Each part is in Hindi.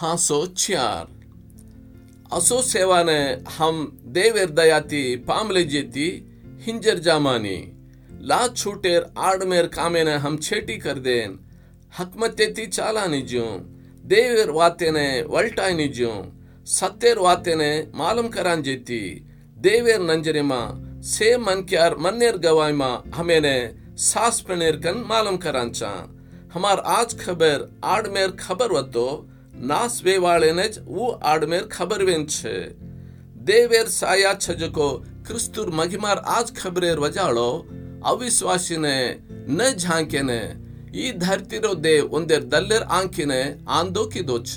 हांसो चार असो सेवाने हम देवेर दयाती, पामले जेती, हिंजर जामानी। ला छूटेर आडमेर कामेने हम छेटी कर देन। हकमतेती चालानी ज्यूं। देवेर वातेने वल्टायनी ज्यूं। सत्तेर वातेने मालूम करान जेती। देवेर नंजरिमा से मन क्यार मन्नेर गवायमा हमेने सास पनेर कन मालूम करांचा हमार आज खबर आडमेर खबर वतो। નાસવે વાળેને જ ઉ આડમેર ખબરવેન છે દેવેર સાયા છજકો ક્રિસ્તુર મહિમાર આજ ખબરેર વજાળો ಅವಿಶ್ವಾಸಿನೆ ನ ಝಾಂಕೆನೆ ಈ ಧರ್ತಿರೋ ದೇವ್ ಒಂದೆರ್ ದಲ್ಲೆರ್ ಆಂಕಿನೆ ಆಂದೋಕಿದೋಚ್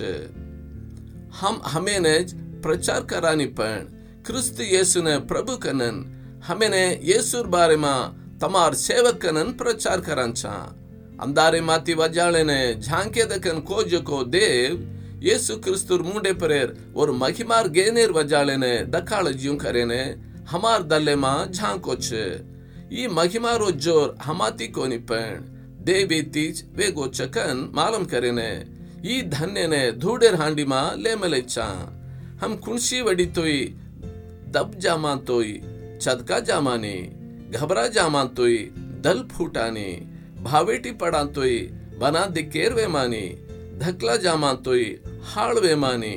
ಹಮ್ ಹಮೇನೆ ಪ್ರಚಾರ ಕರಾನಿ ಪಣ್ ಕ್ರಿಸ್ತ ಯೇಸುನೆ ಪ್ರಭು ಕನನ್ ಹಮೇನೆ ಯೇಸುರ್ ಬಾರೆಮಾ ತಮಾರ್ ಸೇವಕನನ್ ಪ್ರಚಾರ ಕರಾಂಚಾ तमार सेवक कनन प्रचार करांचा अंदारे माती वजाळेने झांके दकन कोजको देव येसु क्रिस्तुर मुंडे परेर और महिमार गेनेर वजाळेने दकाळ ज्यूं करेने हमार दल्ले मा झांकोचे ಈ ಮಹಿಮಾರೋ ಜೋರ್ ಹಮಾತಿ ಕೋನಿ ಪಣ್ ದೇವಿ ತೀಜ್ ವೇಗೋ ಚಕನ್ ಮಾಲಮ್ ಕರೆನೆ ಈ ಧನ್ಯನೆ धूडेर हांडी मा ले मलेचा हम कुणसी वडी तोई दब जामा तोई चदका जामानी घबरा जामा तोई दल फूटानी भावेटी पडा तोई बना दिकेर वेमानी धकला जामा तोई हाड़ वेमानी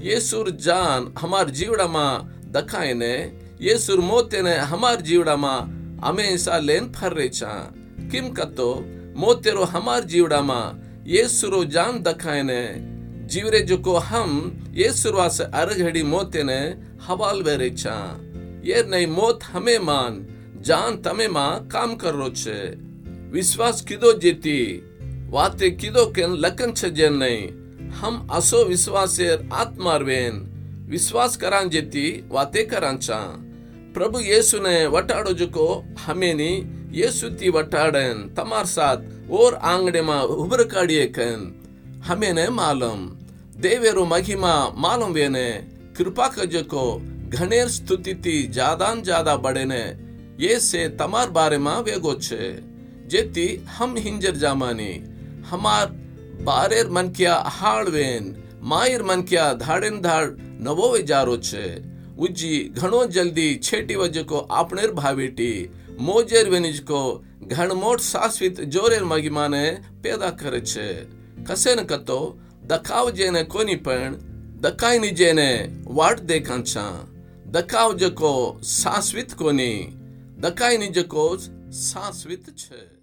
ये सुर जान हमार जीवड़ा मा दखाएने ये सुर मोते ने हमार जीवड़ा मा हमेशा लेन फर्रेचा किम कतो, मोतेरो हमार जीवड़ामा ये सुरो जान दखाएने जीवरे जो को हम ये सुरवा से अरघड़ी मोते ने हवाल वेरेचा ये नहीं मोत हमें मान, जान तमे मा काम कर रो छे। विश्वास किदो जेती? वाते किदो केन लकन छजेन नहीं हम असो विश्वासेर आत्मारवेन विश्वास करान जेती, वाते करांचा प्रभु येसु ने वटाड़ो जुको हमेनी येसु ती वटाड़न। तमार साथ और आंगड़े मा उबर काड़िए कन। हमें ने मालूम। देवेरो महिमा मालूम वेने। कृपा का जुको घनेर स्तुति ती ज्यादान ज़्यादा बड़े ने ये से तमार बारे मा वेगो छे। जेति हम हिंजर जामाने, हमार बारेर मन क्या हाड़वेन मायर मन क्या धाड़ेन धाड़ नवो जारो छे। उजी घणो जल्दी छेटी वज को आपनेर भावेटी, मोजेर वेनिज को घणमोट सासवित जोरेर मगिमाने पैदा कर छे। कसे न कतो दकाव जेने कोनी पण दकाई दकाइनी जेने वाट देखांचा दकाव जको सासवित कोनी दकाई दकाइनी जको सासवित छे।